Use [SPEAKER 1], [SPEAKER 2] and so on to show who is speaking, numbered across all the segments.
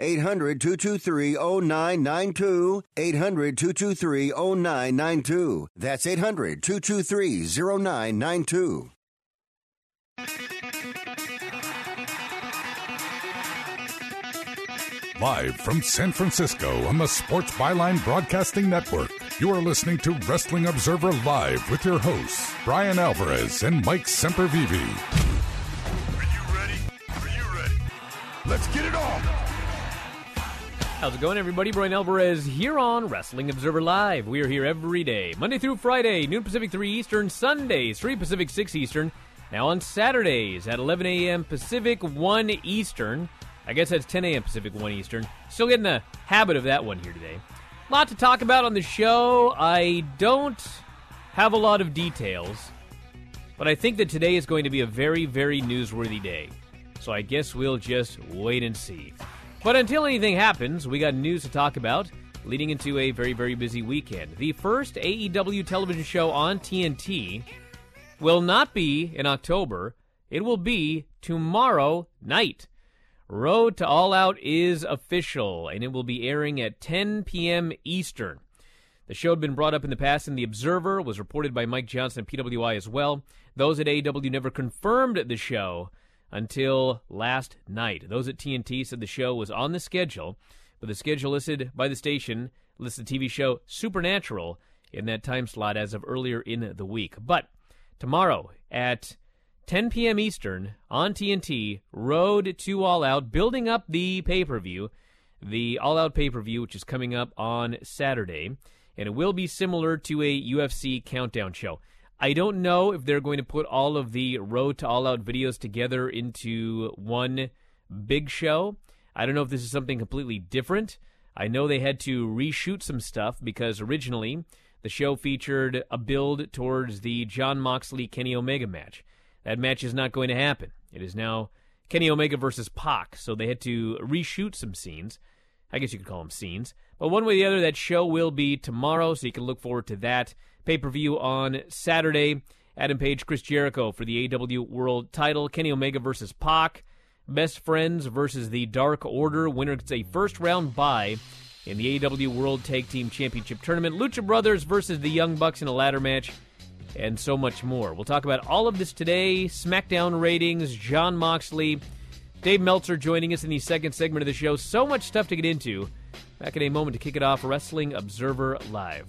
[SPEAKER 1] 800 223 0992. 800 223 0992. That's 800 223 0992.
[SPEAKER 2] Live from San Francisco on the Sports Byline Broadcasting Network, you are listening to Wrestling Observer Live with your hosts, Bryan Alvarez and Mike Sempervive.
[SPEAKER 3] Are you ready? Are you ready? Let's get it on!
[SPEAKER 4] How's it going, everybody? Bryan Alvarez here on Wrestling Observer Live. We are here every day, Monday through Friday, noon Pacific 3 Eastern, Sundays 3 Pacific 6 Eastern. Now on Saturdays at 11 a.m. Pacific 1 Eastern. I guess that's 10 a.m. Pacific 1 Eastern. Still getting the habit of that one here today. A lot to talk about on the show. I don't have a lot of details, but I think that today is going to be a very, very newsworthy day. So I guess we'll just wait and see. But until anything happens, we got news to talk about leading into a very, very busy weekend. The first AEW television show on TNT will not be in October, it will be tomorrow night. Road to All Out is official, and it will be airing at 10 p.m. Eastern. The show had been brought up in the past in The Observer, was reported by Mike Johnson and PWI as well. Those at AEW never confirmed the show until last night. Those at TNT said the show was on the schedule, but the schedule listed by the station lists the TV show Supernatural in that time slot as of earlier in the week. But tomorrow at 10 p.m. Eastern on TNT, Road to All Out, building up the pay per view, the All Out pay per view, which is coming up on Saturday, and it will be similar to a UFC countdown show. I don't know if they're going to put all of the Road to All Out videos together into one big show. I don't know if this is something completely different. I know they had to reshoot some stuff because originally the show featured a build towards the Jon Moxley Kenny Omega match. That match is not going to happen. It is now Kenny Omega versus Pac, so they had to reshoot some scenes. I guess you could call them scenes. But one way or the other, that show will be tomorrow, so you can look forward to that. Pay per view on Saturday. Adam Page, Chris Jericho for the AEW World title. Kenny Omega versus Pac. Best Friends versus the Dark Order. Winner gets a first round bye in the AEW World Tag Team Championship Tournament. Lucha Brothers versus the Young Bucks in a ladder match and so much more. We'll talk about all of this today SmackDown ratings, Jon Moxley, Dave Meltzer joining us in the second segment of the show. So much stuff to get into. Back in a moment to kick it off Wrestling Observer Live.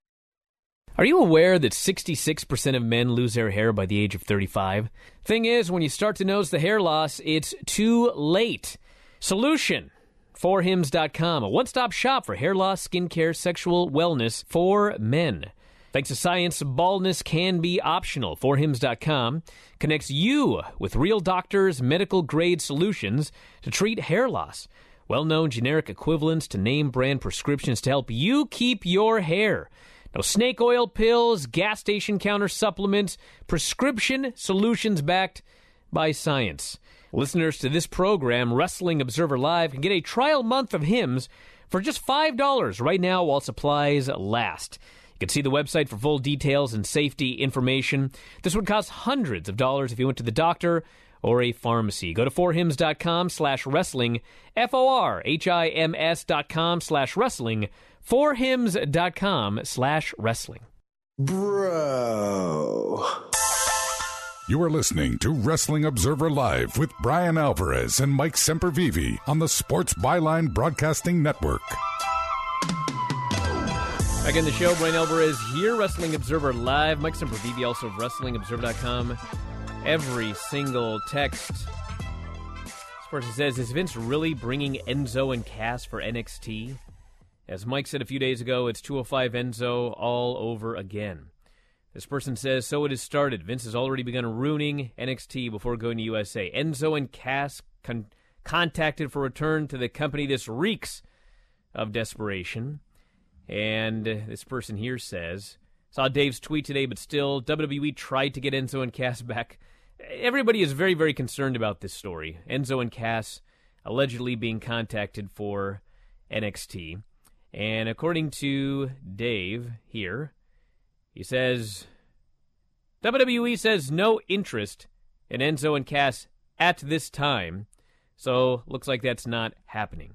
[SPEAKER 4] Are you aware that 66% of men lose their hair by the age of 35? Thing is, when you start to notice the hair loss, it's too late. Solution forhims.com, a one stop shop for hair loss, skincare, sexual wellness for men. Thanks to science, baldness can be optional. Forhims.com connects you with real doctors' medical grade solutions to treat hair loss. Well known generic equivalents to name brand prescriptions to help you keep your hair. No snake oil pills, gas station counter supplements, prescription solutions backed by science. Listeners to this program, Wrestling Observer Live, can get a trial month of Hims for just $5 right now while supplies last. You can see the website for full details and safety information. This would cost hundreds of dollars if you went to the doctor or a pharmacy. Go to forhims.com slash wrestling, F-O-R-H-I-M-S dot com slash wrestling, forhims.com slash wrestling.
[SPEAKER 5] Bro.
[SPEAKER 2] You are listening to Wrestling Observer Live with Bryan Alvarez and Mike Sempervive on the Sports Byline Broadcasting Network.
[SPEAKER 4] Back in the show, Bryan Alvarez here, Wrestling Observer Live. Mike Sempervive, also of WrestlingObserver.com. Every single text. This person says, is Vince really bringing Enzo and Cass for NXT? As Mike said a few days ago, it's 205 Enzo all over again. This person says, so it has started. Vince has already begun ruining NXT before going to USA. Enzo and Cass con- contacted for return to the company. This reeks of desperation. And this person here says, saw Dave's tweet today, but still, WWE tried to get Enzo and Cass back. Everybody is very, very concerned about this story. Enzo and Cass allegedly being contacted for NXT. And according to Dave here, he says WWE says no interest in Enzo and Cass at this time, so looks like that's not happening.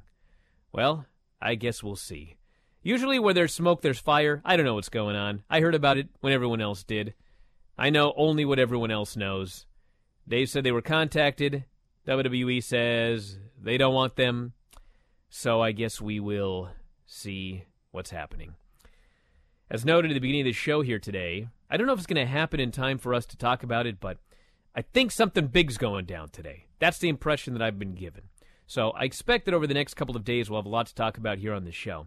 [SPEAKER 4] Well, I guess we'll see. Usually, where there's smoke, there's fire. I don't know what's going on. I heard about it when everyone else did. I know only what everyone else knows. Dave said they were contacted. WWE says they don't want them. So I guess we will see what's happening. As noted at the beginning of the show here today, I don't know if it's going to happen in time for us to talk about it, but I think something big's going down today. That's the impression that I've been given. So I expect that over the next couple of days we'll have a lot to talk about here on the show.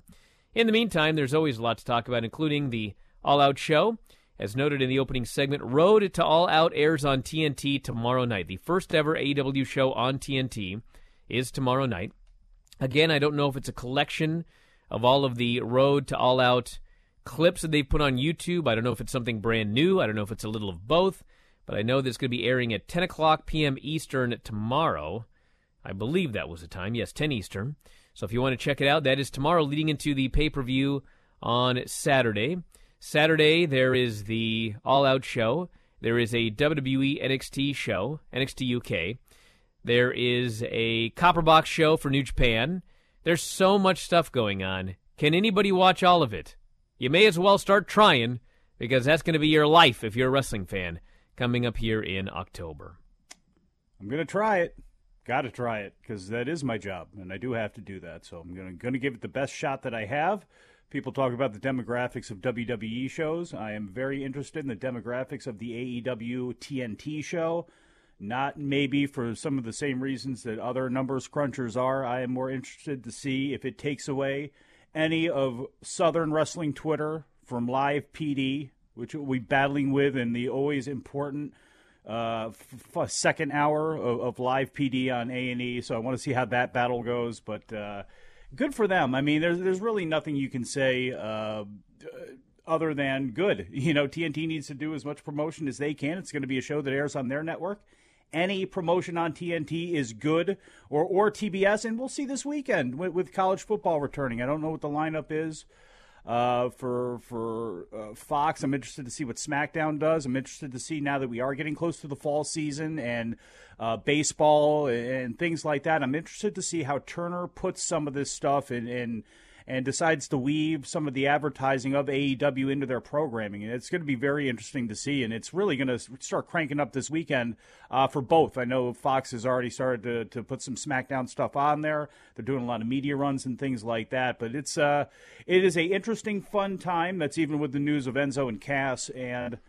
[SPEAKER 4] In the meantime, there's always a lot to talk about, including the All Out show. As noted in the opening segment, Road to All Out airs on TNT tomorrow night. The first ever AEW show on TNT is tomorrow night. Again, I don't know if it's a collection of all of the Road to All Out clips that they've put on YouTube. I don't know if it's something brand new. I don't know if it's a little of both. But I know this is going to be airing at 10 o'clock p.m. Eastern tomorrow. I believe that was the time. Yes, 10 Eastern. So if you want to check it out, that is tomorrow leading into the pay per view on Saturday. Saturday, there is the All Out show. There is a WWE NXT show, NXT UK. There is a Copper Box show for New Japan. There's so much stuff going on. Can anybody watch all of it? You may as well start trying because that's going to be your life if you're a wrestling fan coming up here in October.
[SPEAKER 6] I'm going to try it. Got to try it because that is my job and I do have to do that. So I'm going to, going to give it the best shot that I have. People talk about the demographics of WWE shows. I am very interested in the demographics of the AEW TNT show. Not maybe for some of the same reasons that other numbers crunchers are. I am more interested to see if it takes away any of Southern Wrestling Twitter from Live PD, which we'll be battling with in the always important uh, f- second hour of, of, Live PD on A and E. So I want to see how that battle goes. But uh, good for them. I mean, there's there's really nothing you can say. Uh, other than good. You know, TNT needs to do as much promotion as they can. It's going to be a show that airs on their network. Any promotion on TNT is good, or or TBS, and we'll see this weekend with, with college football returning. I don't know what the lineup is uh, for for uh, Fox. I'm interested to see what SmackDown does. I'm interested to see now that we are getting close to the fall season and uh, baseball and, and, things like that. I'm interested to see how Turner puts some of this stuff in. And decides to weave some of the advertising of AEW into their programming. And it's going to be very interesting to see. And it's really going to start cranking up this weekend uh, for both. I know Fox has already started to, to put some SmackDown stuff on there. They're doing a lot of media runs and things like that. But it's uh, it is a interesting, fun time. That's even with the news of Enzo and Cass. And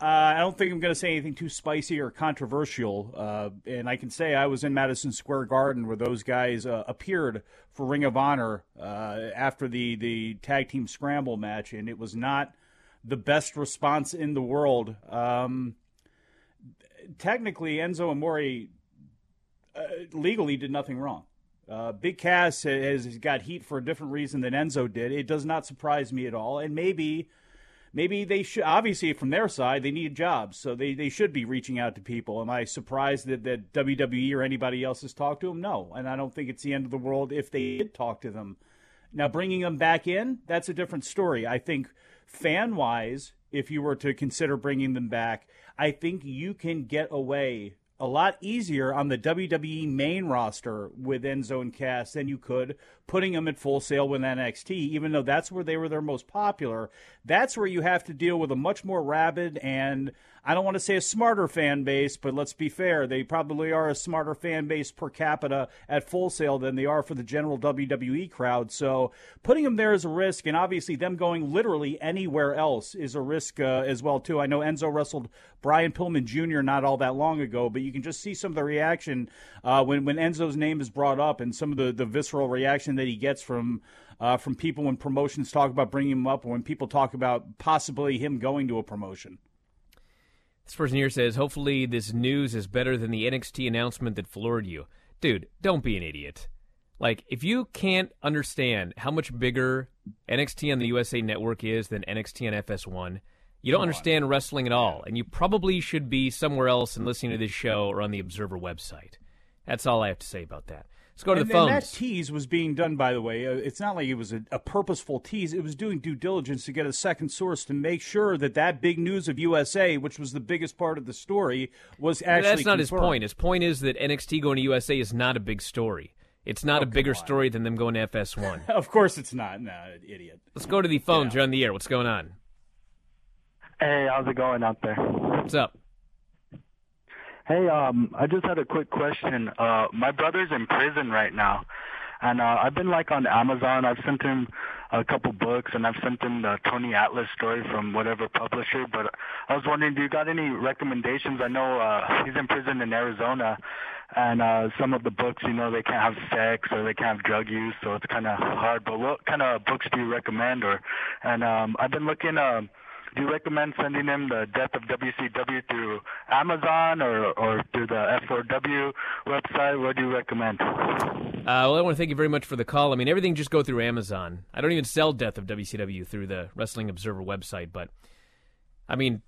[SPEAKER 6] uh, I don't think I'm going to say anything too spicy or controversial. Uh, and I can say I was in Madison Square Garden where those guys uh, appeared for Ring of Honor uh, after the, the tag team scramble match, and it was not the best response in the world. Um, technically, Enzo Amore uh, legally did nothing wrong. Uh, Big Cass has got heat for a different reason than Enzo did. It does not surprise me at all. And maybe maybe they should obviously from their side they need jobs. So they, they should be reaching out to people. Am i surprised that, that wwe or anybody else has talked to them? No. And i don't think it's the end of the world if they did talk to them. Now bringing them back in that's a different story. I think fan wise if you were to consider bringing them back i think you can get away a lot easier on the WWE main roster with Enzo and Cass than you could putting them at Full Sail with NXT, even though that's where they were their most popular. That's where you have to deal with a much more rabid and I don't want to say a smarter fan base, but let's be fair. They probably are a smarter fan base per capita at Full Sail than they are for the general WWE crowd. So putting them there is a risk, and obviously them going literally anywhere else is a risk uh, as well too. I know Enzo wrestled Brian Pillman Jr. not all that long ago, but you can just see some of the reaction uh, when when Enzo's name is brought up, and some of the the visceral reaction that he gets from. Uh, from people when promotions talk about bringing him up, or when people talk about possibly him going to a promotion.
[SPEAKER 4] This person here says, hopefully this news is better than the NXT announcement that floored you. Dude, don't be an idiot. Like, if you can't understand how much bigger NXT on the USA Network is than NXT on FS1, you don't understand wrestling at all, and you probably should be somewhere else and listening to this show or on the Observer website. That's all I have to say about that. Let's go to
[SPEAKER 6] and,
[SPEAKER 4] the phones.
[SPEAKER 6] And that tease was being done, by the way. Uh, it's not like it was a, a, purposeful tease. It was doing due diligence to get a second source to make sure that that big news of USA, which was the biggest part of the story, was actually.
[SPEAKER 4] That's not
[SPEAKER 6] confirmed.
[SPEAKER 4] his point. His point is that NXT going to USA is not a big story. It's not oh, a bigger story than them going to FS1.
[SPEAKER 6] of course, it's not. No, idiot.
[SPEAKER 4] Let's go to the phones. Yeah. You're on the air. What's going on?
[SPEAKER 5] Hey, how's it going out there?
[SPEAKER 4] What's up?
[SPEAKER 5] Hey, um, I just had a quick question. Uh, my brother's in prison right now, and uh, I've been like on Amazon. I've sent him a couple books, and I've sent him the Tony Atlas story from whatever publisher. But I was wondering, do you got any recommendations? I know uh, he's in prison in Arizona, and uh, some of the books, you know, they can't have sex or they can't have drug use, so it's kind of hard. But what kind of books do you recommend? Or, and um, I've been looking. Uh, do you recommend sending him the Death of WCW through Amazon or, or through the F4W website? What do you recommend?
[SPEAKER 4] Uh, well, I want to thank you very much for the call. I mean, everything just go through Amazon. I don't even sell Death of WCW through the Wrestling Observer website, but I mean,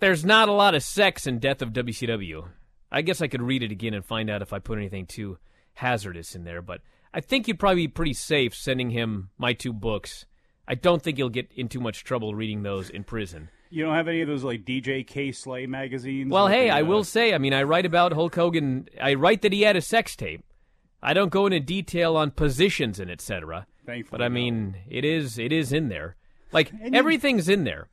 [SPEAKER 4] there's not a lot of sex in Death of WCW. I guess I could read it again and find out if I put anything too hazardous in there, but I think you'd probably be pretty safe sending him my two books I don't think you'll get in too much trouble reading those in prison.
[SPEAKER 6] You don't have any of those like DJ Kay Slay magazines?
[SPEAKER 4] Well, hey, the, uh... I will say, I mean, I write about Hulk Hogan. I write that he had a sex tape. I don't go into detail on positions and etc. But I mean, it is it is in there. Like and everything's in there.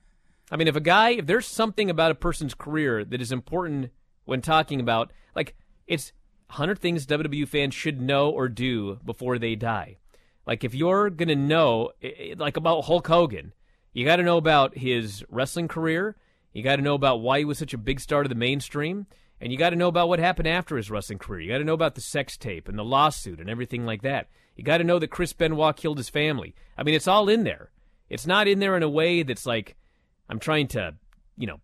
[SPEAKER 4] I mean, if a guy, if there's something about a person's career that is important when talking about, like, it's 100 things WWE fans should know or do before they die. Like if you're gonna know, like about Hulk Hogan, you got to know about his wrestling career. You got to know about why he was such a big star to the mainstream, and you got to know about what happened after his wrestling career. You got to know about the sex tape and the lawsuit and everything like that. You got to know that Chris Benoit killed his family. I mean, it's all in there. It's not in there in a way that's like I'm trying to, you know,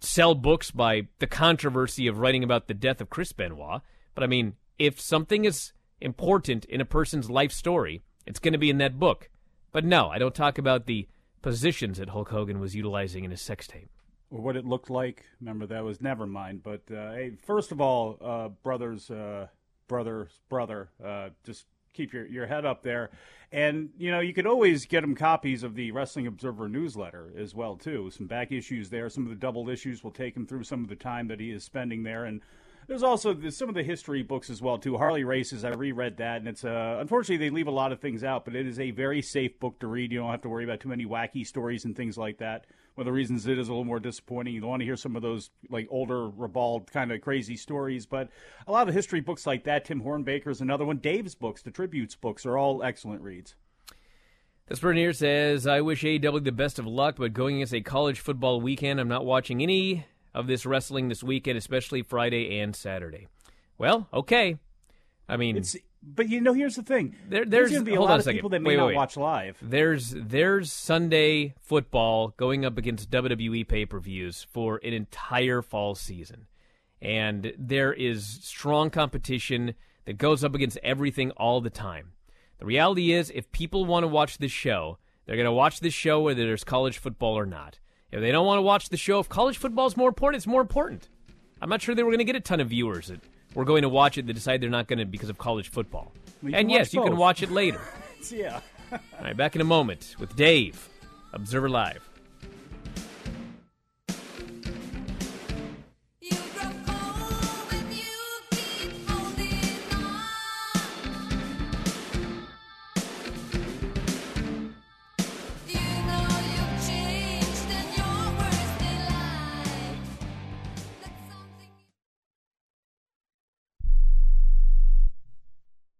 [SPEAKER 4] sell books by the controversy of writing about the death of Chris Benoit. But I mean, if something is important in a person's life story, it's going to be in that book. But no, I don't talk about the positions that Hulk Hogan was utilizing in his sex tape.
[SPEAKER 6] Or what it looked like. Remember, that was never mind. But uh, hey, first of all, uh, brothers, uh, brothers, brother, uh, just keep your, your head up there. And, you know, you could always get him copies of the Wrestling Observer newsletter as well, too. Some back issues there. Some of the double issues will take him through some of the time that he is spending there. And there's also some of the history books as well, too. Harley Race's, I reread that, and it's, uh, unfortunately, they leave a lot of things out, but it is a very safe book to read. You don't have to worry about too many wacky stories and things like that one of the reasons it is a little more disappointing. You want to hear some of those like older, ribald kind of crazy stories, but a lot of the history books like that, Tim Hornbaker's another one. Dave's books, the tributes books, are all excellent reads.
[SPEAKER 4] This person says, I wish AEW the best of luck, but going against a college football weekend, I'm not watching any of this wrestling this weekend, especially Friday and Saturday. Well, okay. I mean,
[SPEAKER 6] it's but you know, here's the thing.
[SPEAKER 4] There, there's,
[SPEAKER 6] going to be a lot
[SPEAKER 4] a
[SPEAKER 6] of people that may
[SPEAKER 4] Wait,
[SPEAKER 6] not
[SPEAKER 4] wait.
[SPEAKER 6] watch live.
[SPEAKER 4] There's there's Sunday football going up against WWE pay per views for an entire fall season, and there is strong competition that goes up against everything all the time. The reality is, if people want to watch this show, they're going to watch this show whether there's college football or not. If they don't want to watch the show, if college football is more important, it's more important. I'm not sure they were going to get a ton of viewers that were going to watch it that decide they're not going to because of college football.
[SPEAKER 6] Well,
[SPEAKER 4] and yes,
[SPEAKER 6] watch
[SPEAKER 4] you can watch it later.
[SPEAKER 6] yeah.
[SPEAKER 4] All right, back in a moment with Dave, Observer Live.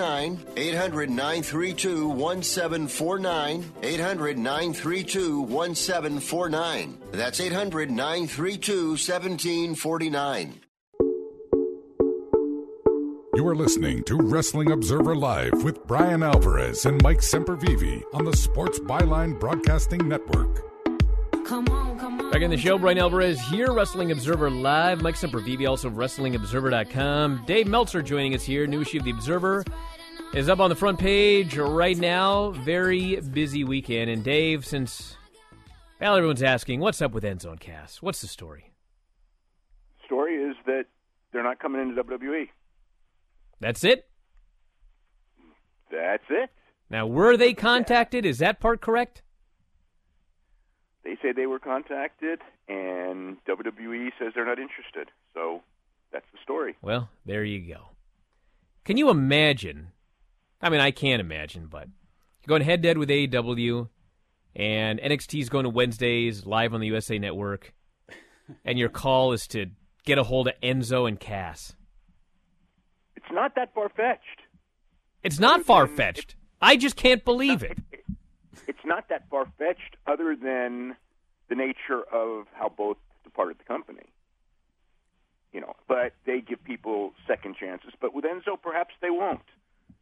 [SPEAKER 1] 1749. 800 932 1749. 800 932 1749. That's 800 932 1749.
[SPEAKER 2] You are listening to Wrestling Observer Live with Bryan Alvarez and Mike Sempervive on the Sports Byline Broadcasting Network. Come on, come on.
[SPEAKER 4] Back in the show, Bryan Alvarez here, Wrestling Observer Live. Mike Sempervive, also of WrestlingObserver.com. Dave Meltzer joining us here. New issue of The Observer is up on the front page right now. Very busy weekend. And Dave, since well, everyone's asking, what's up with Enzo and Cass? What's the story?
[SPEAKER 7] Story is that they're not coming into WWE.
[SPEAKER 4] That's it?
[SPEAKER 7] That's it.
[SPEAKER 4] Now, were they contacted? Is that part correct?
[SPEAKER 7] They say they were contacted, and WWE says they're not interested. So that's the story.
[SPEAKER 4] Well, there you go. Can you imagine? I mean, I can't imagine, but you're going head to head with AEW, and NXT is going to Wednesdays live on the USA Network, and your call is to get a hold of Enzo and Cass.
[SPEAKER 7] It's not that far fetched.
[SPEAKER 4] It's not far fetched. I just can't believe it.
[SPEAKER 7] It's not that far fetched, other than the nature of how both departed the company. You know, but they give people second chances. But with Enzo, perhaps they won't.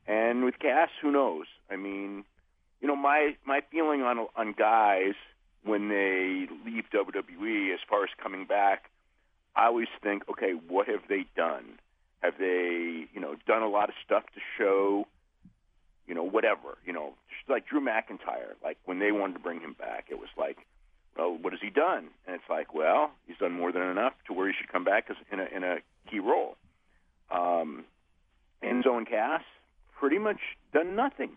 [SPEAKER 7] And with Cass, who knows? I mean, you know, my my feeling on on guys when they leave WWE, as far as coming back, I always think, okay, what have they done? Have they, you know, done a lot of stuff to show, you know, whatever, you know, like Drew McIntyre. Like when they wanted to bring him back, it was like, well, what has he done? And it's like, well, he's done more than enough to where he should come back as in a in a key role. Um, Enzo and Cass pretty much done nothing.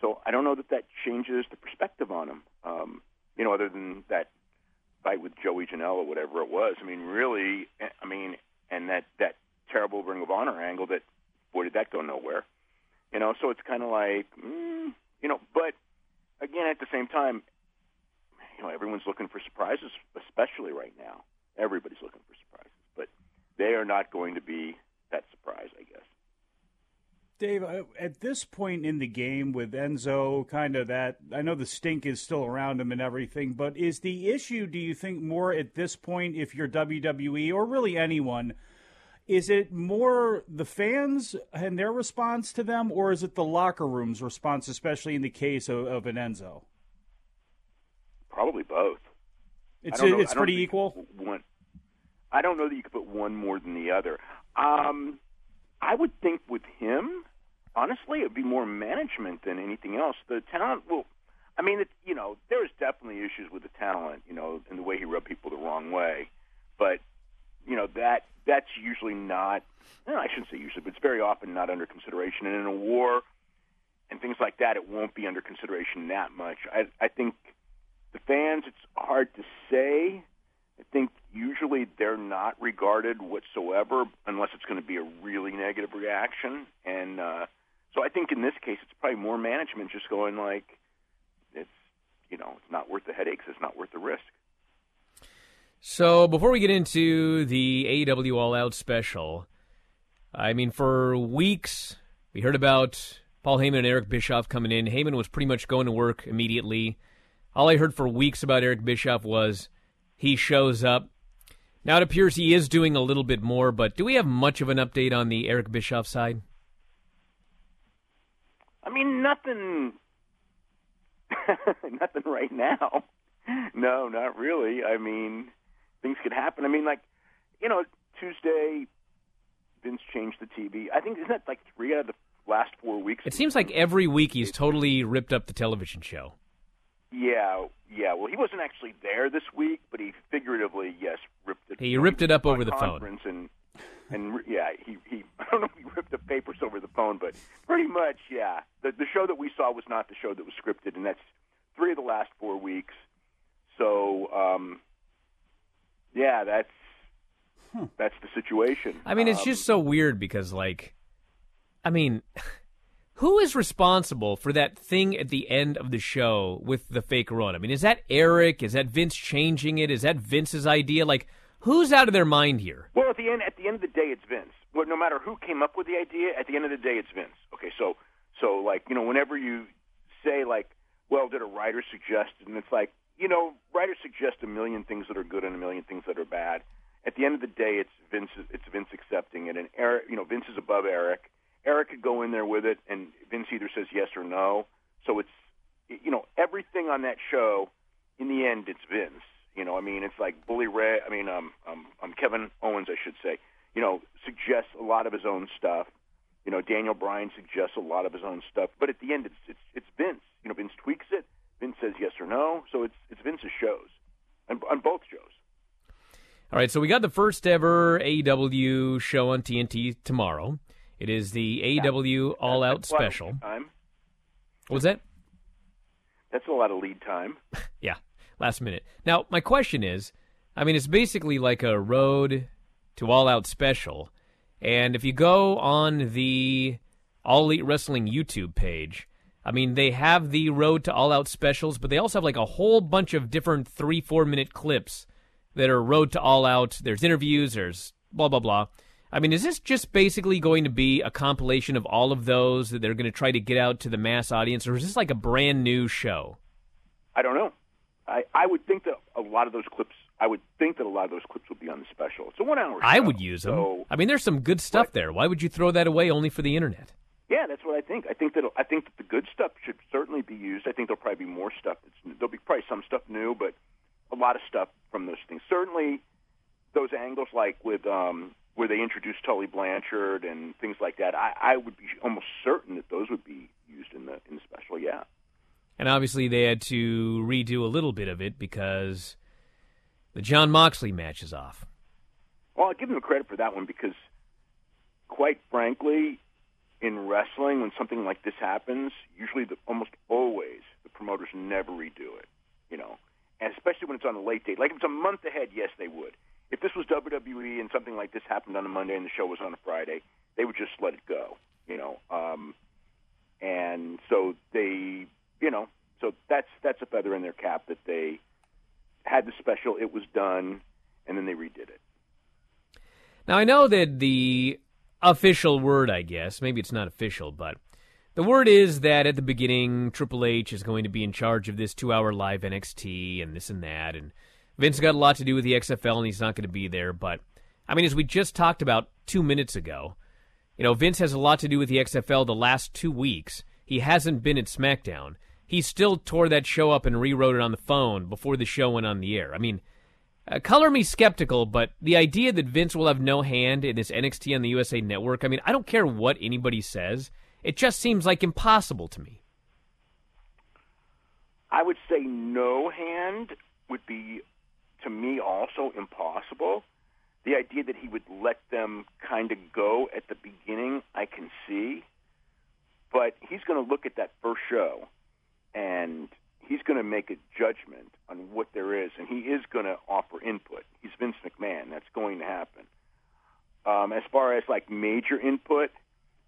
[SPEAKER 7] So I don't know that that changes the perspective on him. Um, you know, other than that fight with Joey Janela, whatever it was. I mean, really, I mean, and that that terrible Ring of Honor angle that boy did that go nowhere. You know, so it's kind of like, mm, you know, but again, at the same time, you know, everyone's looking for surprises, especially right now. Everybody's looking for surprises, but they are not going to be that surprise, I guess.
[SPEAKER 6] Dave, at this point in the game with Enzo, kind of that, I know the stink is still around him and everything, but is the issue, do you think, more at this point, if you're WWE or really anyone, is it more the fans and their response to them, or is it the locker room's response, especially in the case of, of an Enzo?
[SPEAKER 7] Probably both.
[SPEAKER 6] It's
[SPEAKER 7] know-
[SPEAKER 6] it's pretty equal.
[SPEAKER 7] One, I don't know that you could put one more than the other. Um, I would think with him, honestly, it'd be more management than anything else. The talent, well, I mean, it, you know, there's definitely issues with the talent, you know, and the way he rubbed people the wrong way. But you know that that's usually not. No, I shouldn't say usually, but it's very often not under consideration. And in a war and things like that, it won't be under consideration that much. I, I think the fans, it's hard to say. I think usually they're not regarded whatsoever unless it's going to be a really negative reaction. And uh, so I think in this case, it's probably more management just going like, it's you know, it's not worth the headaches. It's not worth the risk.
[SPEAKER 4] So before we get into the AEW All Out special, I mean, for weeks we heard about Paul Heyman and Eric Bischoff coming in. Heyman was pretty much going to work immediately. All I heard for weeks about Eric Bischoff was he shows up. Now it appears he is doing a little bit more, but do we have much of an update on the Eric Bischoff side?
[SPEAKER 7] I mean, nothing, nothing right now. No, not really. I mean, things could happen. I mean, like, you know, Tuesday, Vince changed the TV. I think isn't that like three out of the last four weeks?
[SPEAKER 4] It seems like every week he's totally ripped up the television show.
[SPEAKER 7] Yeah, yeah. Well, he wasn't actually there this week, but he figuratively, yes, ripped it.
[SPEAKER 4] He ripped it up over the phone.
[SPEAKER 7] And and yeah, he he. I don't know if he ripped the papers over the phone, but pretty much, yeah. The the show that we saw was not the show that was scripted, and that's three of the last four weeks. So, um, yeah, that's that's the situation.
[SPEAKER 4] I mean, it's
[SPEAKER 7] Um,
[SPEAKER 4] just so weird because, like, I mean, who is responsible for that thing at the end of the show with the fake run? I mean, is that Eric? Is that Vince changing it? Is that Vince's idea? Like, who's out of their mind here?
[SPEAKER 7] Well, at the end, at the end of the day, it's Vince. Well, no matter who came up with the idea, at the end of the day, it's Vince. Okay, so so like you know, whenever you say like, well, did a writer suggest, and it's like you know, writers suggest a million things that are good and a million things that are bad. At the end of the day, it's Vince. It's Vince accepting it, and Eric. You know, Vince is above Eric. Eric could go in there with it, and Vince either says yes or no. So it's you know everything on that show. In the end, it's Vince. You know, I mean, it's like Bully Ray. I mean, um, um, um, Kevin Owens, I should say. You know, suggests a lot of his own stuff. You know, Daniel Bryan suggests a lot of his own stuff. But at the end, it's it's it's Vince. You know, Vince tweaks it. Vince says yes or no. So it's it's Vince's shows, and on both shows.
[SPEAKER 4] All right, so we got the first ever AEW show on TNT tomorrow. It is the AEW All Out
[SPEAKER 7] That's a lot of
[SPEAKER 4] Special.
[SPEAKER 7] Time.
[SPEAKER 4] What was that?
[SPEAKER 7] That's a lot of lead time.
[SPEAKER 4] Yeah, last minute. Now, my question is I mean, it's basically like a road to All Out special. And if you go on the All Elite Wrestling YouTube page, I mean, they have the road to All Out specials, but they also have like a whole bunch of different three, four minute clips that are road to All Out. There's interviews, there's blah, blah, blah. I mean, is this just basically going to be a compilation of all of those that they're going to try to get out to the mass audience, or is this like a brand new show?
[SPEAKER 7] I don't know. I, I would think that a lot of those clips. I would think that a lot of those clips would be on the special. It's a one-hour.
[SPEAKER 4] I would use them.
[SPEAKER 7] So
[SPEAKER 4] I mean, there's some good stuff there. Why would you throw that away only for the internet?
[SPEAKER 7] yeah, that's what I think. I think that I think that the good stuff should certainly be used. I think there'll probably be more stuff. That's. There'll be probably some stuff new, but a lot of stuff from those things. Certainly, those angles like with um, where they introduced Tully Blanchard and things like that. I, I would be almost certain that those would be used in the in the special. Yeah.
[SPEAKER 4] And obviously, they had to redo a little bit of it because the Jon Moxley match is off.
[SPEAKER 7] Well, I'll give them credit for that one because, quite frankly, in wrestling, when something like this happens, usually, the, almost always, the promoters never redo it. You know, and especially when it's on a late date. Like if it's a month ahead, yes, they would. If this was WWE and something like this happened on a Monday and the show was on a Friday, they would just let it go. You know, um, and so they, you know, so that's that's a feather in their cap that they had the special, it was done, and then they redid it.
[SPEAKER 4] Now, I know that the official word, I guess, maybe it's not official, but the word is that at the beginning, Triple H is going to be in charge of this two hour live NXT and this and that. And Vince got a lot to do with the XFL and he's not going to be there. But, I mean, as we just talked about two minutes ago, you know, Vince has a lot to do with the XFL the last two weeks. He hasn't been at SmackDown. He still tore that show up and rewrote it on the phone before the show went on the air. I mean, uh, color me skeptical, but the idea that Vince will have no hand in this NXT on the USA Network, I mean, I don't care what anybody says. It just seems like impossible to me.
[SPEAKER 7] I would say no hand would be, to me, also impossible. The idea that he would let them kind of go at the beginning, I can see. But he's going to look at that first show and he's going to make a judgment on what there is, and he is going to offer input. He's Vince McMahon. That's going to happen. Um, as far as like major input,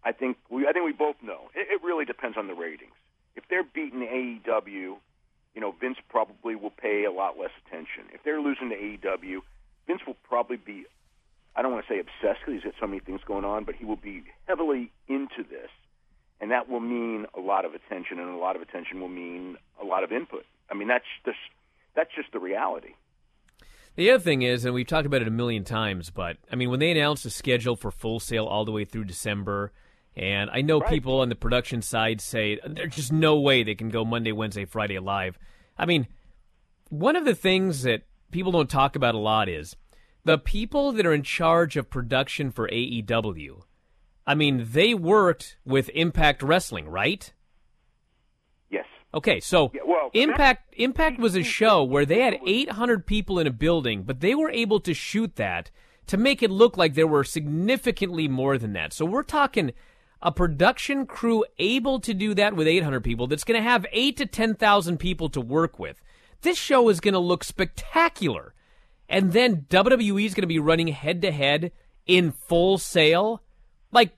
[SPEAKER 7] I think we I think we both know it, it really depends on the ratings. If they're beating AEW, you know Vince probably will pay a lot less attention. If they're losing to AEW, Vince will probably be I don't want to say obsessed because he's got so many things going on, but he will be heavily into this, and that will mean a lot of attention, and a lot of attention will mean a lot of input. I mean that's just that's just the reality.
[SPEAKER 4] The other thing is, and we've talked about it a million times, but I mean, when they announced the schedule for Full Sail all the way through December, and I know people on the production side say there's just no way they can go Monday, Wednesday, Friday live. I mean, one of the things that people don't talk about a lot is the people that are in charge of production for AEW. I mean, they worked with Impact Wrestling, right?
[SPEAKER 7] Yes.
[SPEAKER 4] Okay, so
[SPEAKER 7] Yeah, well,
[SPEAKER 4] Impact Impact was a show where they had 800 people in a building, but they were able to shoot that to make it look like there were significantly more than that. So we're talking a production crew able to do that with 800 people that's going to have 8 to 10,000 people to work with. This show is going to look spectacular. And then WWE is going to be running head to head in Full Sail. Like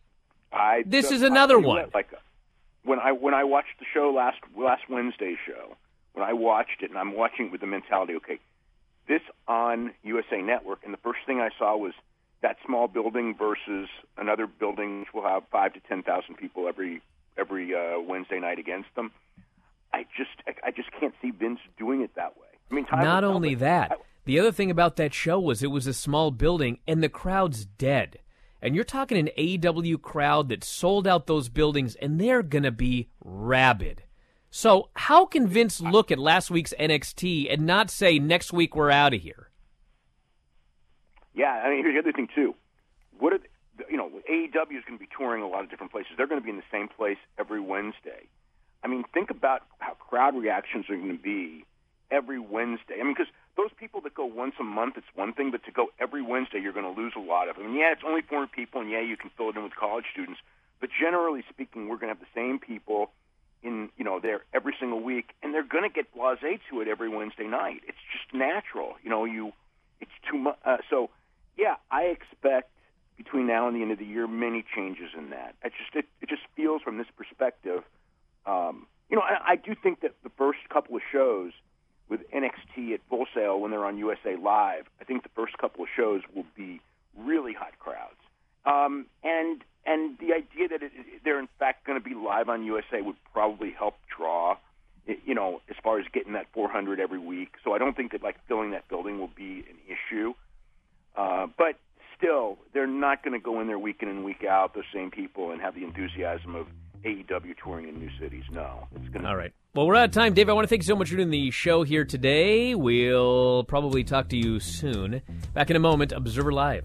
[SPEAKER 7] I
[SPEAKER 4] This is another one.
[SPEAKER 7] like when I when I watched the show last last Wednesday show, when I watched it and I'm watching it with the mentality, okay, this on USA Network, and the first thing I saw was that small building versus another building which will have five to ten thousand people every every uh, Wednesday night against them. I just I, I just can't see Vince doing it that way. I mean,
[SPEAKER 4] Not only that, the other thing about that show was it was a small building and the crowd's dead. And you're talking an AEW crowd that sold out those buildings and they're going to be rabid. So, how can Vince look at last week's NXT and not say next week we're out of here?
[SPEAKER 7] Yeah, I mean, here's the other thing too. What are you know? AEW is going to be touring a lot of different places. They're going to be in the same place every Wednesday. I mean, think about how crowd reactions are going to be every Wednesday. I mean, because those people that go once a month, it's one thing, but to go every Wednesday, you're going to lose a lot of them. And yeah, it's only 400 people, and yeah, you can fill it in with college students. But generally speaking, we're going to have the same people in you know there every single week, and they're going to get blasé to it every Wednesday night. It's just natural, you know. You, it's too much. Uh, so, yeah, I expect between now and the end of the year many changes in that. It just it, it just feels from this perspective. Um, you know, I, I do think that the first couple of shows with NXT at Full Sail when they're on USA Live, I think the first couple of shows will be really hot crowds. Um, and and the idea that it, they're in fact going to be live on USA would probably help draw, you know, as far as getting that 400 every week. So I don't think that like filling that building will be an issue. Uh, but still, they're not going to go in there week in and week out, those same people, and have the enthusiasm of AEW touring in new cities. No, it's going to.
[SPEAKER 4] All right. Well, we're out of time. Dave, I want to thank you so much for doing the show here today. We'll probably talk to you soon. Back in a moment, Observer Live.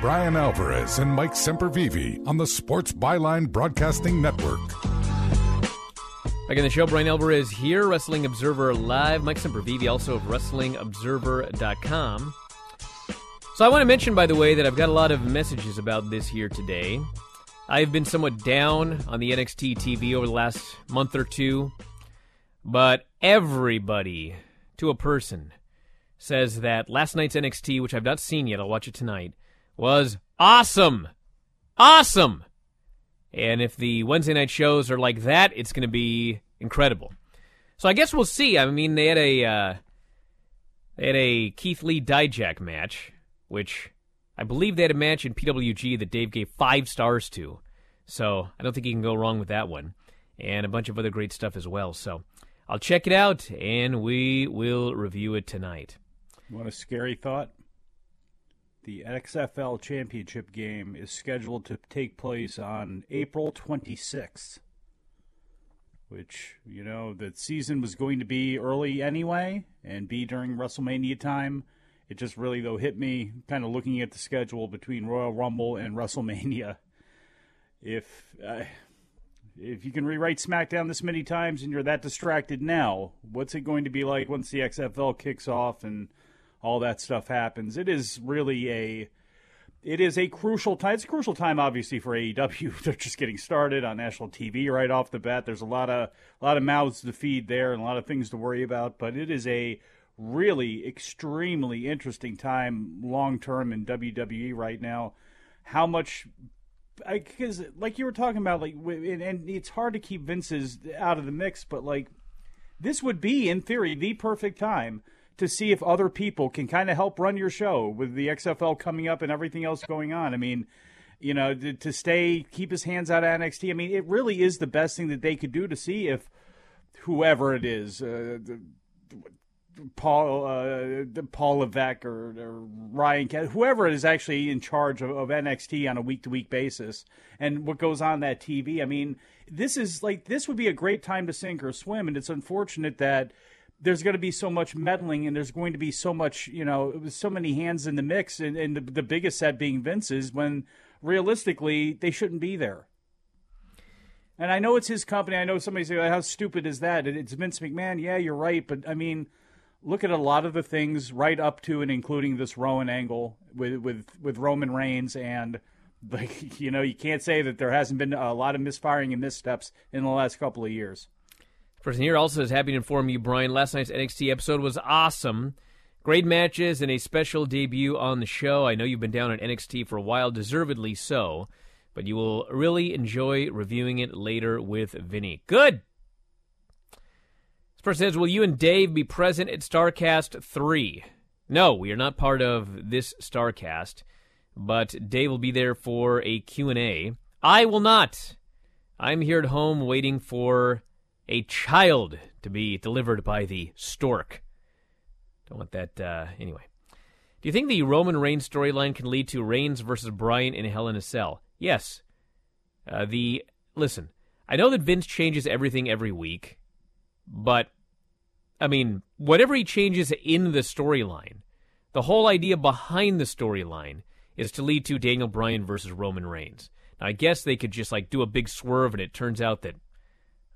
[SPEAKER 2] Bryan Alvarez and Mike Sempervive on the Sports Byline Broadcasting Network.
[SPEAKER 4] Back in the show, Bryan Alvarez here, Wrestling Observer Live. Mike Sempervive, also of WrestlingObserver.com. So I want to mention, by the way, that I've got a lot of messages about this here today. I've been somewhat down on the NXT TV over the last month or two, but everybody, to a person, says that last night's NXT, which I've not seen yet, I'll watch it tonight, was awesome. Awesome. And if the Wednesday night shows are like that, it's going to be incredible. So I guess we'll see. I mean, they had a uh, they had a Keith Lee Dijak match, which I believe they had a match in PWG that Dave gave five stars to. So I don't think you can go wrong with that one, and a bunch of other great stuff as well. So I'll check it out, and we will review it tonight.
[SPEAKER 6] What a scary thought. The XFL championship game is scheduled to take place on April 26th, which, you know, the season was going to be early anyway and be during WrestleMania time. It just really, though, hit me kind of looking at the schedule between Royal Rumble and WrestleMania. If. Uh, if you can rewrite SmackDown this many times and you're that distracted now, what's it going to be like once the XFL kicks off and all that stuff happens? It is really a it is a crucial time. It's a crucial time, obviously, for AEW. They're just getting started on national TV right off the bat. There's a lot of a lot of mouths to feed there and a lot of things to worry about. But it is a really extremely interesting time long term in WWE right now. How much because like you were talking about like and, and it's hard to keep Vince's out of the mix but like this would be in theory the perfect time to see if other people can kind of help run your show with the XFL coming up and everything else going on. I mean you know to, to stay keep his hands out of NXT I mean it really is the best thing that they could do to see if whoever it is uh, Paul uh, Paul Levesque or, or Ryan, Ke- whoever is actually in charge of, of NXT on a week to week basis, and what goes on that TV. I mean, this is like this would be a great time to sink or swim, and it's unfortunate that there's going to be so much meddling, and there's going to be so much, you know, so many hands in the mix, and, and the, the biggest set being Vince's, when realistically they shouldn't be there. And I know it's his company. I know somebody say, "How stupid is that?" It's Vince McMahon. Yeah, you're right, but I mean look at a lot of the things right up to and including this Rowan angle with with with Roman Reigns and like you know you can't say that there hasn't been a lot of misfiring and missteps in the last couple of years.
[SPEAKER 4] Person here also is happy to inform you, Bryan. Last night's NXT episode was awesome. Great matches and a special debut on the show. I know you've been down on NXT for a while, deservedly so, but you will really enjoy reviewing it later with Vinny. Good. This person says, Will you and Dave be present at Starrcast 3? No, we are not part of this Starrcast, but Dave will be there for a Q&A. I will not. I'm here at home waiting for a child to be delivered by the stork. Don't want that, uh, anyway. Do you think the Roman Reigns storyline can lead to Reigns versus Bryan in Hell in a Cell? Yes. Uh, the listen, I know that Vince changes everything every week, but I mean, whatever he changes in the storyline, the whole idea behind the storyline is to lead to Daniel Bryan versus Roman Reigns. Now, I guess they could just like do a big swerve, and it turns out that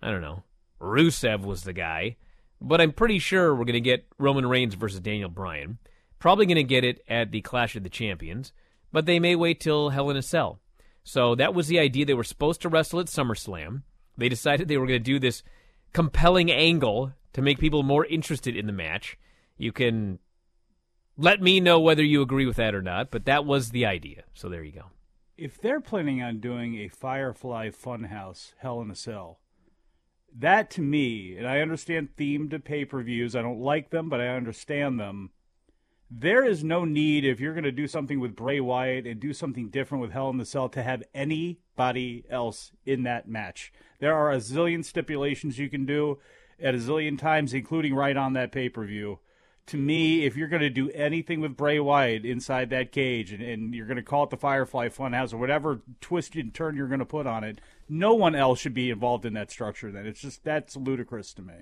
[SPEAKER 4] I don't know, Rusev was the guy. But I'm pretty sure we're going to get Roman Reigns versus Daniel Bryan. Probably going to get it at the Clash of the Champions, but they may wait till Hell in a Cell. So that was the idea. They were supposed to wrestle at SummerSlam. They decided they were going to do this compelling angle to make people more interested in the match. You can let me know whether you agree with that or not, but that was the idea. So there you go.
[SPEAKER 6] If they're planning on doing a Firefly Funhouse Hell in a Cell, that to me, and I understand themed pay per views, I don't like them, but I understand them. there is no need if you're going to do something with Bray Wyatt and do something different with Hell in the Cell to have anybody else in that match. There are a zillion stipulations you can do at a zillion times, including right on that pay per view. To me, if you're going to do anything with Bray Wyatt inside that cage and, and you're going to call it the Firefly Funhouse or whatever twist and turn you're going to put on it, no one else should be involved in that structure. Then it's just that's ludicrous to me.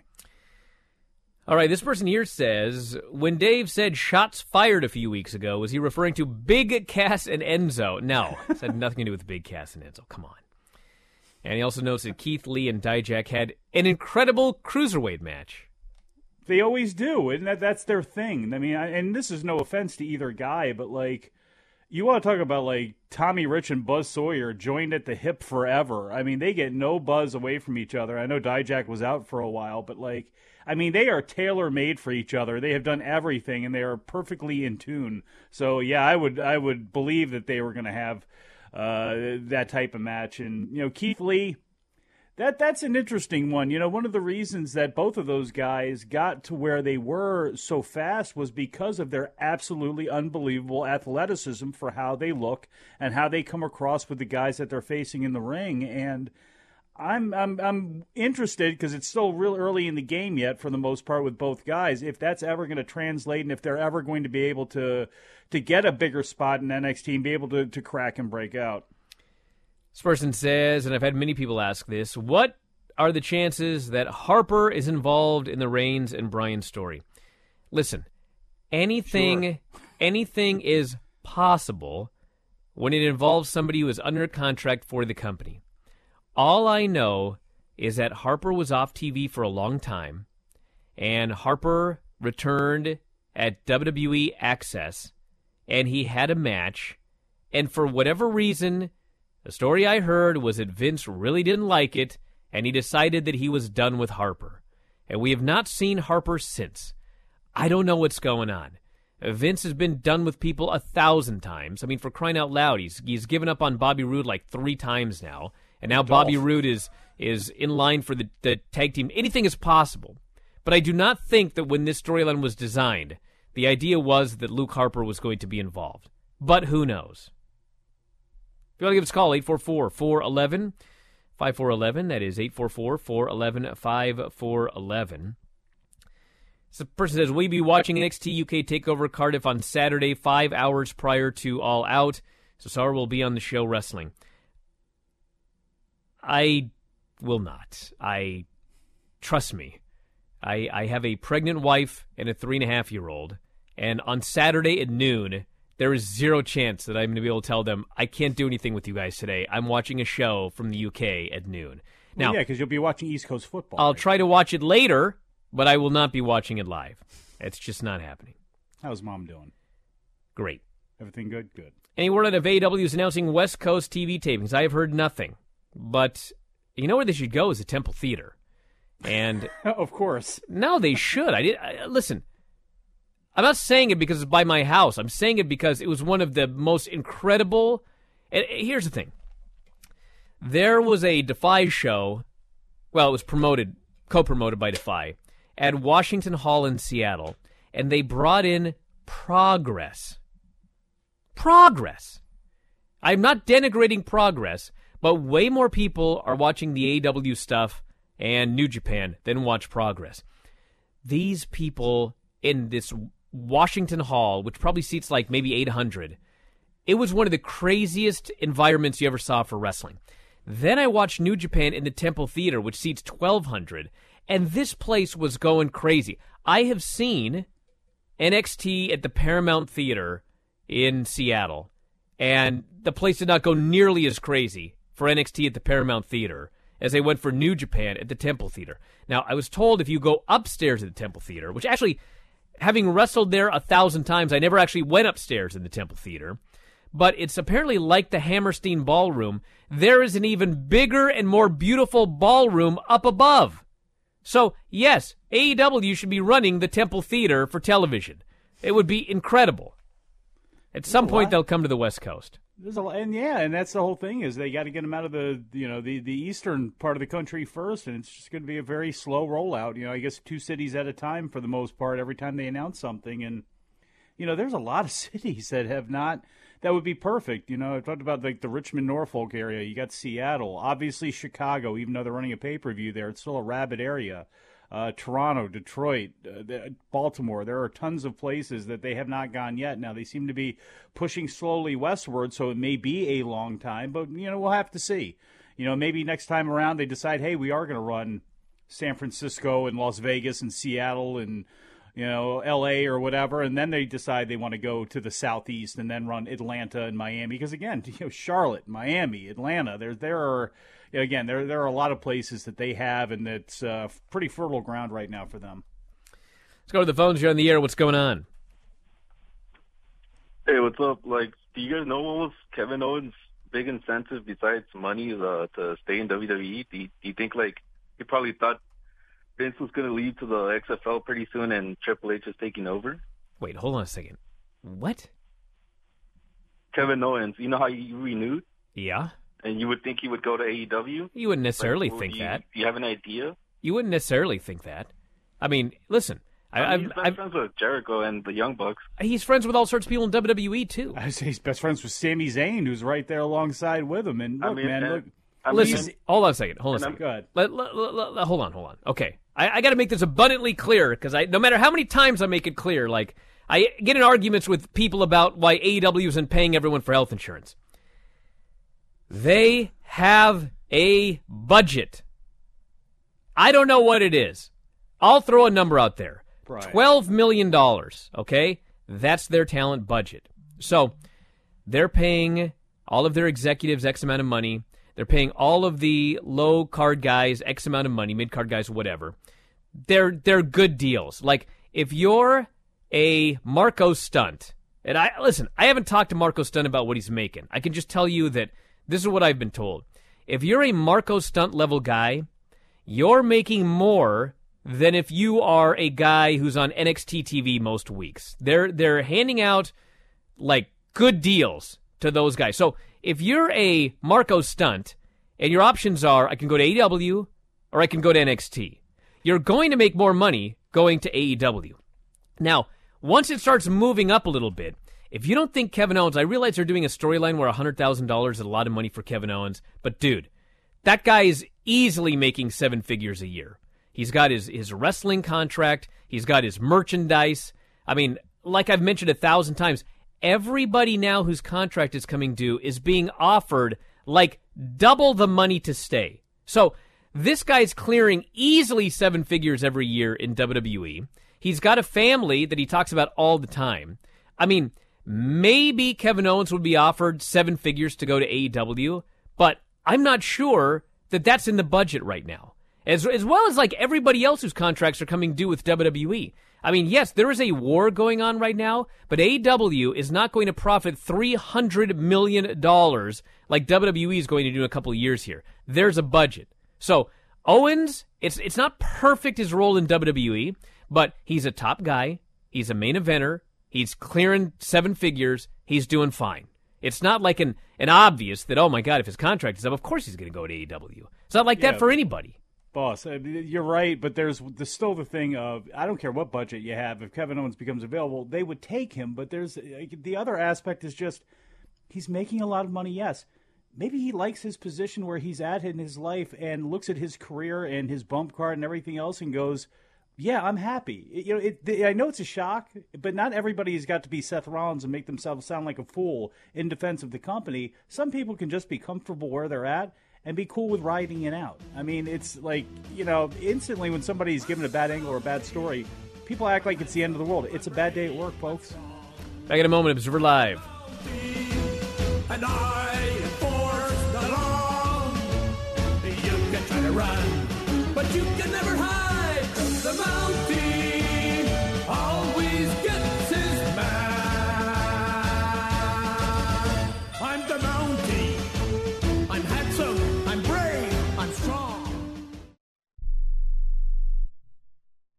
[SPEAKER 4] All right, this person here says when Dave said shots fired a few weeks ago, was he referring to Big Cass and Enzo? No, it had nothing to do with Big Cass and Enzo. Come on. And he also notes that Keith Lee and Dijak had an incredible cruiserweight match.
[SPEAKER 6] They always do, and that that's their thing. I mean, I, and this is no offense to either guy, but like, you want to talk about like Tommy Rich and Buzz Sawyer joined at the hip forever. I mean, they get no buzz away from each other. I know Dijak was out for a while, but like, I mean, they are tailor made for each other. They have done everything, and they are perfectly in tune. So yeah, I would I would believe that they were going to have uh, that type of match. And you know, Keith Lee, that that's an interesting one. You know, one of the reasons that both of those guys got to where they were so fast was because of their absolutely unbelievable athleticism for how they look and how they come across with the guys that they're facing in the ring. And I'm I'm I'm interested because it's still real early in the game yet for the most part with both guys. If that's ever going to translate and if they're ever going to be able to to get a bigger spot in NXT and be able to to crack and break out.
[SPEAKER 4] This person says, and I've had many people ask this, what are the chances that Harper is involved in the Reigns and Bryan story? Listen, anything anything is possible when it involves somebody who is under contract for the company. All I know is that Harper was off TV for a long time, and Harper returned at WWE Access, and he had a match, and for whatever reason, the story I heard was that Vince really didn't like it, and he decided that he was done with Harper. And we have not seen Harper since. I don't know what's going on. Vince has been done with people a thousand times. I mean, for crying out loud, he's he's given up on Bobby Roode like three times now, and now Bobby Roode is is in line for the, the tag team. Anything is possible, but I do not think that when this storyline was designed, the idea was that Luke Harper was going to be involved. But who knows? You want to give us a call, 844 411 5411. That is 844 411 5411. So the person says, Will be watching NXT UK TakeOver Cardiff on Saturday, five hours prior to All Out? So Sarah will be on the show wrestling. I will not. I trust me. I I have a pregnant wife and a three and a half year old, and on Saturday at noon, there is zero chance that I'm going to be able to tell them I can't do anything with you guys today. I'm watching a show from the UK at noon. Now,
[SPEAKER 6] Well, yeah, because you'll be watching East Coast football.
[SPEAKER 4] I'll try to watch it later, but I will not be watching it live. It's just not happening.
[SPEAKER 6] How's mom doing?
[SPEAKER 4] Great.
[SPEAKER 6] Everything good? Good.
[SPEAKER 4] Any word out of AEW is announcing West Coast TV tapings? I have heard nothing. But you know where they should go is the Temple Theater. And
[SPEAKER 6] of course,
[SPEAKER 4] no, they should. I did. I, listen, I'm not saying it because it's by my house. I'm saying it because it was one of the most incredible. And here's the thing: there was a Defy show. Well, it was promoted, co-promoted by Defy at Washington Hall in Seattle, and they brought in Progress. Progress. I'm not denigrating Progress, but way more people are watching the AEW stuff and New Japan than watch Progress. These people in this Washington Hall, which probably seats like maybe 800, it was one of the craziest environments you ever saw for wrestling. Then I watched New Japan in the Temple Theater, which seats 1,200, and this place was going crazy. I have seen NXT at the Paramount Theater in Seattle, and the place did not go nearly as crazy for NXT at the Paramount Theater as they went for New Japan at the Temple Theater. Now, I was told if you go upstairs at the Temple Theater, which actually, having wrestled there a thousand times, I never actually went upstairs in the Temple Theater, but it's apparently like the Hammerstein Ballroom. There is an even bigger and more beautiful ballroom up above. So, yes, AEW should be running the Temple Theater for television. It would be incredible. At some
[SPEAKER 6] a
[SPEAKER 4] point, they'll come to the West Coast.
[SPEAKER 6] There's a, and yeah, and that's the whole thing is they got to get them out of the you know the the eastern part of the country first, and it's just going to be a very slow rollout. You know, I guess two cities at a time for the most part every time they announce something, and You know, there's a lot of cities that have not. That would be perfect. You know, I talked about like the Richmond, Norfolk area. You got Seattle, obviously Chicago. Even though they're running a pay per view there, it's still a rabid area. Uh, Toronto, Detroit, uh, Baltimore. There are tons of places that they have not gone yet. Now they seem to be pushing slowly westward, so it may be a long time. But you know, we'll have to see. You know, maybe next time around they decide, hey, we are going to run San Francisco and Las Vegas and Seattle and you know L.A. or whatever, and then they decide they want to go to the southeast and then run Atlanta and Miami because again, you know, Charlotte, Miami, Atlanta. There there are again there there are a lot of places that they have and that's uh, pretty fertile ground right now for them.
[SPEAKER 4] Let's go to the phones. You're on the air. What's going on?
[SPEAKER 8] Hey, what's up? Like, do you guys know what was Kevin Owens' big incentive besides money uh, to stay in WWE? Do you, do you think like he probably thought Vince was going to lead to the XFL pretty soon and Triple H is taking over?
[SPEAKER 4] Wait, hold on a second. What?
[SPEAKER 8] Kevin Owens, you know how he renewed,
[SPEAKER 4] Yeah.
[SPEAKER 8] And you would think he would go to AEW.
[SPEAKER 4] You wouldn't necessarily
[SPEAKER 8] Like,
[SPEAKER 4] think
[SPEAKER 8] you,
[SPEAKER 4] that.
[SPEAKER 8] Do you have an idea?
[SPEAKER 4] You wouldn't necessarily think that. I mean, listen. I,
[SPEAKER 8] I
[SPEAKER 4] I've,
[SPEAKER 8] mean, he's best
[SPEAKER 4] I've,
[SPEAKER 8] friends with Jericho and the Young Bucks.
[SPEAKER 4] he's friends with all sorts of people in WWE too.
[SPEAKER 6] I say he's best friends with Sami Zayn, who's right there alongside with him. And
[SPEAKER 8] I
[SPEAKER 6] look,
[SPEAKER 8] mean,
[SPEAKER 6] man,
[SPEAKER 8] and-
[SPEAKER 6] look.
[SPEAKER 8] I
[SPEAKER 4] Listen,
[SPEAKER 8] and-
[SPEAKER 4] hold on a second. Hold on a second.
[SPEAKER 8] I'm-
[SPEAKER 6] Good.
[SPEAKER 4] Let, let- let- let- hold on, hold on. Okay, I, I got to make this abundantly clear because I, no matter how many times I make it clear, like I get in arguments with people about why AEW isn't paying everyone for health insurance. They have a budget. I don't know what it is. I'll throw a number out there.
[SPEAKER 6] Right.
[SPEAKER 4] Twelve million dollars. Okay, that's their talent budget. So they're paying all of their executives X amount of money. They're paying all of the low card guys X amount of money, mid card guys, whatever. They're they're good deals. Like if you're a Marko Stunt, and I listen, I haven't talked to Marko Stunt about what he's making. I can just tell you that this is what I've been told. If you're a Marko Stunt level guy, you're making more than if you are a guy who's on NXT TV most weeks. They're they're handing out like good deals to those guys. So if you're a Marko Stunt and your options are I can go to AEW or I can go to NXT, you're going to make more money going to AEW. Now, once it starts moving up a little bit, if you don't think Kevin Owens, I realize they're doing a storyline where $100,000 is a lot of money for Kevin Owens, but dude, that guy is easily making seven figures a year. He's got his, his wrestling contract, he's got his merchandise. I mean, like I've mentioned a thousand times, everybody now whose contract is coming due is being offered like double the money to stay. So this guy's clearing easily seven figures every year in WWE. He's got a family that he talks about all the time. I mean, maybe Kevin Owens would be offered seven figures to go to AEW, but I'm not sure that that's in the budget right now. As, as well as like everybody else whose contracts are coming due with WWE. I mean, yes, there is a war going on right now, but AEW is not going to profit $300 million like WWE is going to do in a couple of years here. There's a budget. So, Owens, it's, it's not perfect his role in WWE, but he's a top guy. He's a main eventer. He's clearing seven figures. He's doing fine. It's not like an, an obvious that, oh my God, if his contract is up, of course he's going to go to AEW. It's not like
[SPEAKER 6] Yeah.
[SPEAKER 4] that for anybody.
[SPEAKER 6] Boss, uh, you're right, but there's, there's still the thing of I don't care what budget you have. If Kevin Owens becomes available, they would take him. But there's the other aspect is just he's making a lot of money. Yes, maybe he likes his position where he's at in his life and looks at his career and his bump card and everything else and goes, "Yeah, I'm happy." You know, it, I know it's a shock, but not everybody's got to be Seth Rollins and make themselves sound like a fool in defense of the company. Some people can just be comfortable where they're at and be cool with riding it out. I mean, it's like, you know, instantly when somebody's given a bad angle or a bad story, people act like it's the end of the world. It's a bad day at work, folks.
[SPEAKER 4] Back in a moment, Observer Live.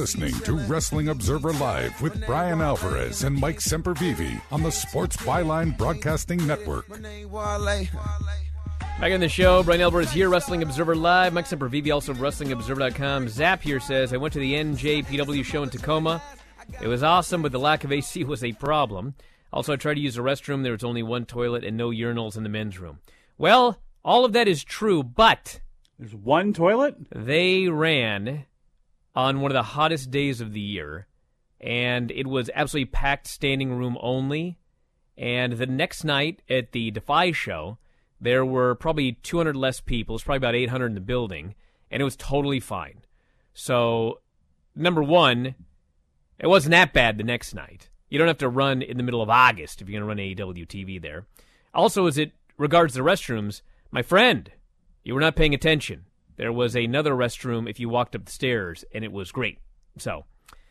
[SPEAKER 2] Listening to Wrestling Observer Live with Bryan Alvarez and Mike Sempervive on the Sports Byline Broadcasting Network.
[SPEAKER 4] Back in the show, Bryan Alvarez here, Wrestling Observer Live. Mike Sempervive, also WrestlingObserver.com. Zap here says, I went to the NJPW show in Tacoma. It was awesome, but the lack of AC was a problem. Also, I tried to use the restroom. There was only one toilet and no urinals in the men's room. Well, all of that is true, but.
[SPEAKER 6] There's one toilet?
[SPEAKER 4] They ran on one of the hottest days of the year, and it was absolutely packed standing room only. And the next night at the Defy show, there were probably 200 less people. It's probably about 800 in the building, and it was totally fine. So, number one, it wasn't that bad the next night. You don't have to run in the middle of August if you're going to run AEW TV there. Also, as it regards the restrooms, my friend, you were not paying attention. There was another restroom if you walked up the stairs, and it was great. So,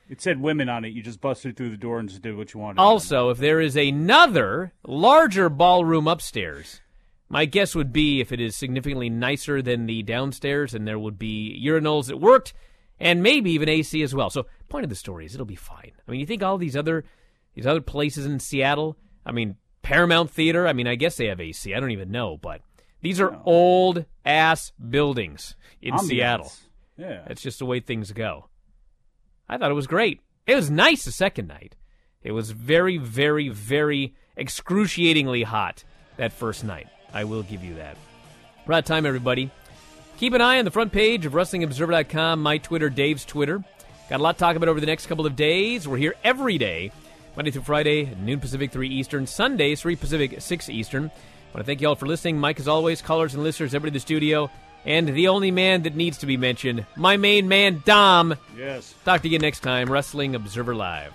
[SPEAKER 6] It said women on it. You just busted through the door and just did what you wanted.
[SPEAKER 4] also, if there is another larger ballroom upstairs, my guess would be if it is significantly nicer than the downstairs, and there would be urinals that worked, and maybe even AC as well. So, point of the story is it'll be fine. I mean, you think all these other these other places in Seattle? I mean, Paramount Theater. I mean, I guess they have AC. I don't even know, but these are old ass buildings in
[SPEAKER 6] Ambiance.
[SPEAKER 4] Seattle.
[SPEAKER 6] Yeah.
[SPEAKER 4] that's just the way things go. I thought it was great. It was nice the second night. It was very, very, very excruciatingly hot that first night. I will give you that. We're out of time, everybody. Keep an eye on the front page of WrestlingObserver.com, my Twitter, Dave's Twitter. Got a lot to talk about over the next couple of days. We're here every day, Monday through Friday, noon Pacific, 3 Eastern. Sundays, 3 Pacific, 6 Eastern. I want to thank you all for listening. Mike, as always, callers and listeners, everybody in the studio, and the only man that needs to be mentioned, my main man, Dom.
[SPEAKER 6] Yes.
[SPEAKER 4] Talk to you next time, Wrestling Observer Live.